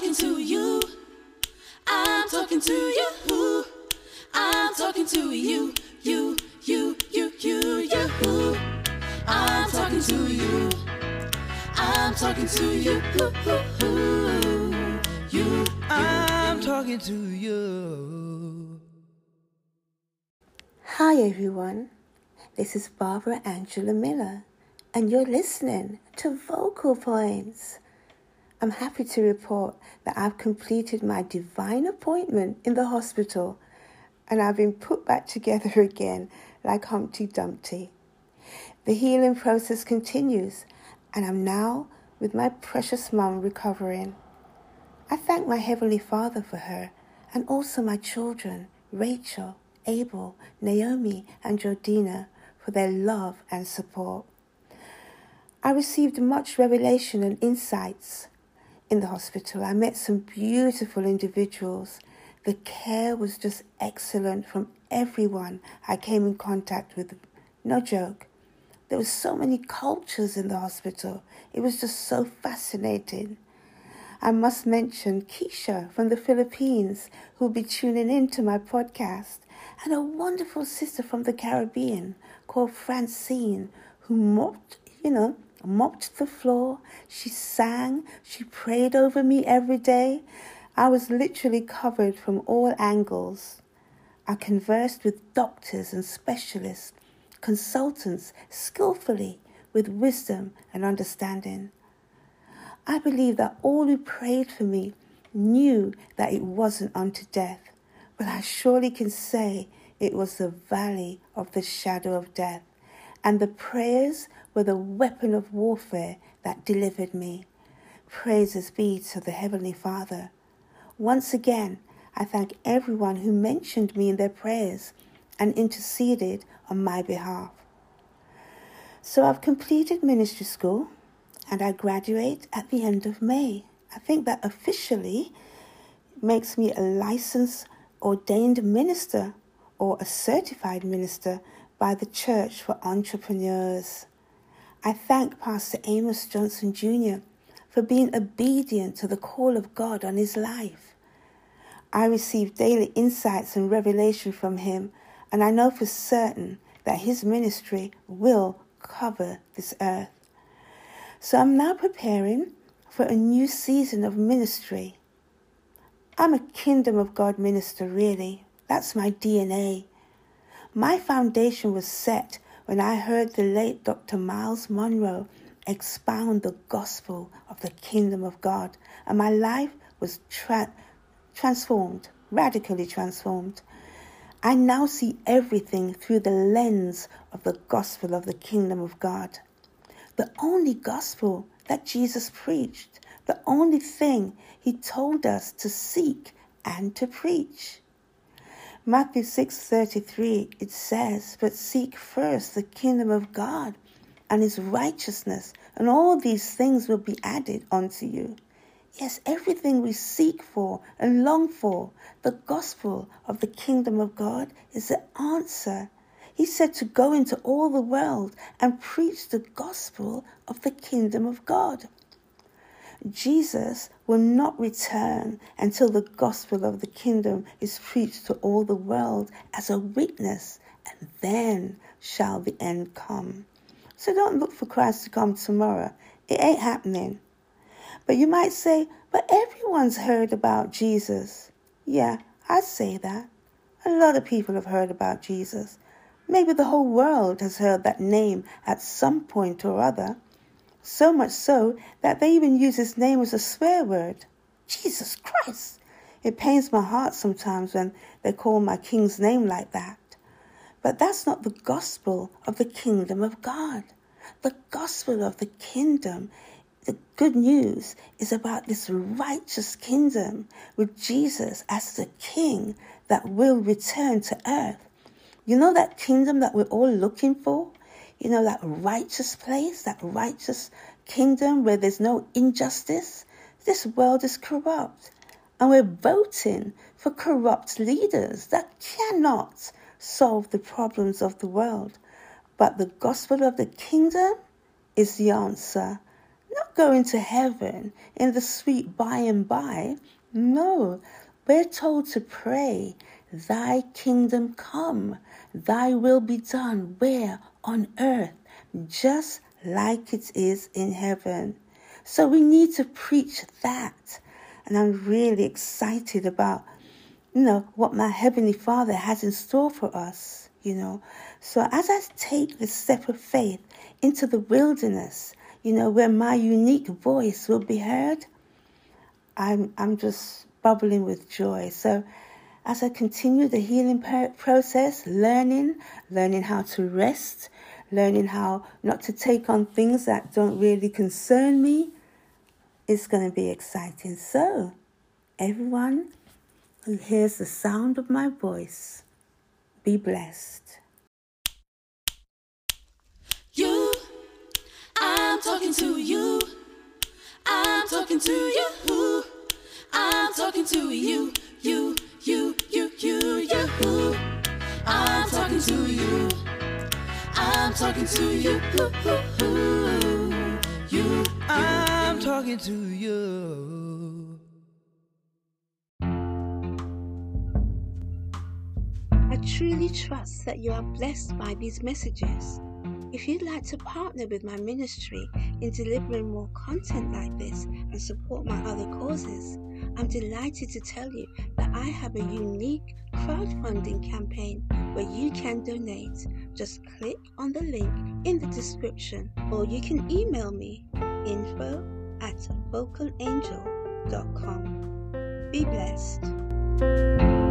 talking to you. I'm talking to you. I'm talking to you. You, you, you, you, you. I'm talking to you. I'm talking to you. You, I'm talking to you. Hi everyone, this is Barbara Angela Miller, and you're listening to Vocal Points. I'm happy to report that I've completed my divine appointment in the hospital and I've been put back together again like Humpty Dumpty. The healing process continues, and I'm now with my precious mum recovering. I thank my Heavenly Father for her and also my children, Rachel, Abel, Naomi, and Jordina, for their love and support. I received much revelation and insights in the hospital. I met some beautiful individuals. The care was just excellent from everyone I came in contact with. No joke. There were so many cultures in the hospital. It was just so fascinating. I must mention Keisha from the Philippines, who will be tuning in to my podcast, and a wonderful sister from the Caribbean called Francine, who mopped, you know, mopped the floor. She sang. She prayed over me every day. I was literally covered from all angles. I conversed with doctors and specialists, consultants skillfully with wisdom and understanding. I believe that all who prayed for me knew that it wasn't unto death, but I surely can say it was the valley of the shadow of death, and the prayers were the weapon of warfare that delivered me. Praises be to the Heavenly Father. Once again, I thank everyone who mentioned me in their prayers and interceded on my behalf. So I've completed ministry school and I graduate at the end of May. I think that officially makes me a licensed ordained minister or a certified minister by the Church for Entrepreneurs. I thank Pastor Amos Johnson Jr. for being obedient to the call of God on his life. I receive daily insights and revelation from him, and I know for certain that his ministry will cover this earth. So I'm now preparing for a new season of ministry. I'm a kingdom of God minister, really. That's my DNA. My foundation was set when I heard the late Dr. Myles Munroe expound the gospel of the kingdom of God, and my life was tra- transformed, radically transformed. I now see everything through the lens of the gospel of the kingdom of God. The only gospel that Jesus preached, the only thing he told us to seek and to preach. Matthew 6:33 it says, "But seek first the kingdom of God and his righteousness, and all these things will be added unto you." Yes, everything we seek for and long for, the gospel of the kingdom of God is the answer. He said to go into all the world and preach the gospel of the kingdom of God. Jesus will not return until the gospel of the kingdom is preached to all the world as a witness, and then shall the end come. So don't look for Christ to come tomorrow. It ain't happening. But you might say, but everyone's heard about Jesus. Yeah, I'd say that. A lot of people have heard about Jesus. Maybe the whole world has heard that name at some point or other. So much so that they even use his name as a swear word. Jesus Christ! It pains my heart sometimes when they call my king's name like that. But that's not the gospel of the kingdom of God. The gospel of the kingdom, the good news, is about this righteous kingdom with Jesus as the king that will return to earth. You know that kingdom that we're all looking for? You know, that righteous place, that righteous kingdom where there's no injustice. This world is corrupt. And we're voting for corrupt leaders that cannot solve the problems of the world. But the gospel of the kingdom is the answer. Not going to heaven in the sweet by and by. No, we're told to pray, Thy kingdom come, Thy will be done where? On earth, just like it is in heaven. So we need to preach that. And I'm really excited about, you know, what my Heavenly Father has in store for us, you know. So as I take this step of faith into the wilderness, you know, where my unique voice will be heard, I'm, I'm just bubbling with joy. So as I continue the healing process, learning, learning how to rest, learning how not to take on things that don't really concern me, it's going to be exciting. So, everyone who hears the sound of my voice, be blessed. You, I'm talking to you. I'm talking to you. I'm talking to you. You, talking to you. I'm talking to you. You, I'm talking to you. I truly trust that you are blessed by these messages. If you'd like to partner with my ministry in delivering more content like this and support my other causes, I'm delighted to tell you that I have a unique crowdfunding campaign where you can donate. Just click on the link in the description or you can email me info at vocalangel.com. Be blessed.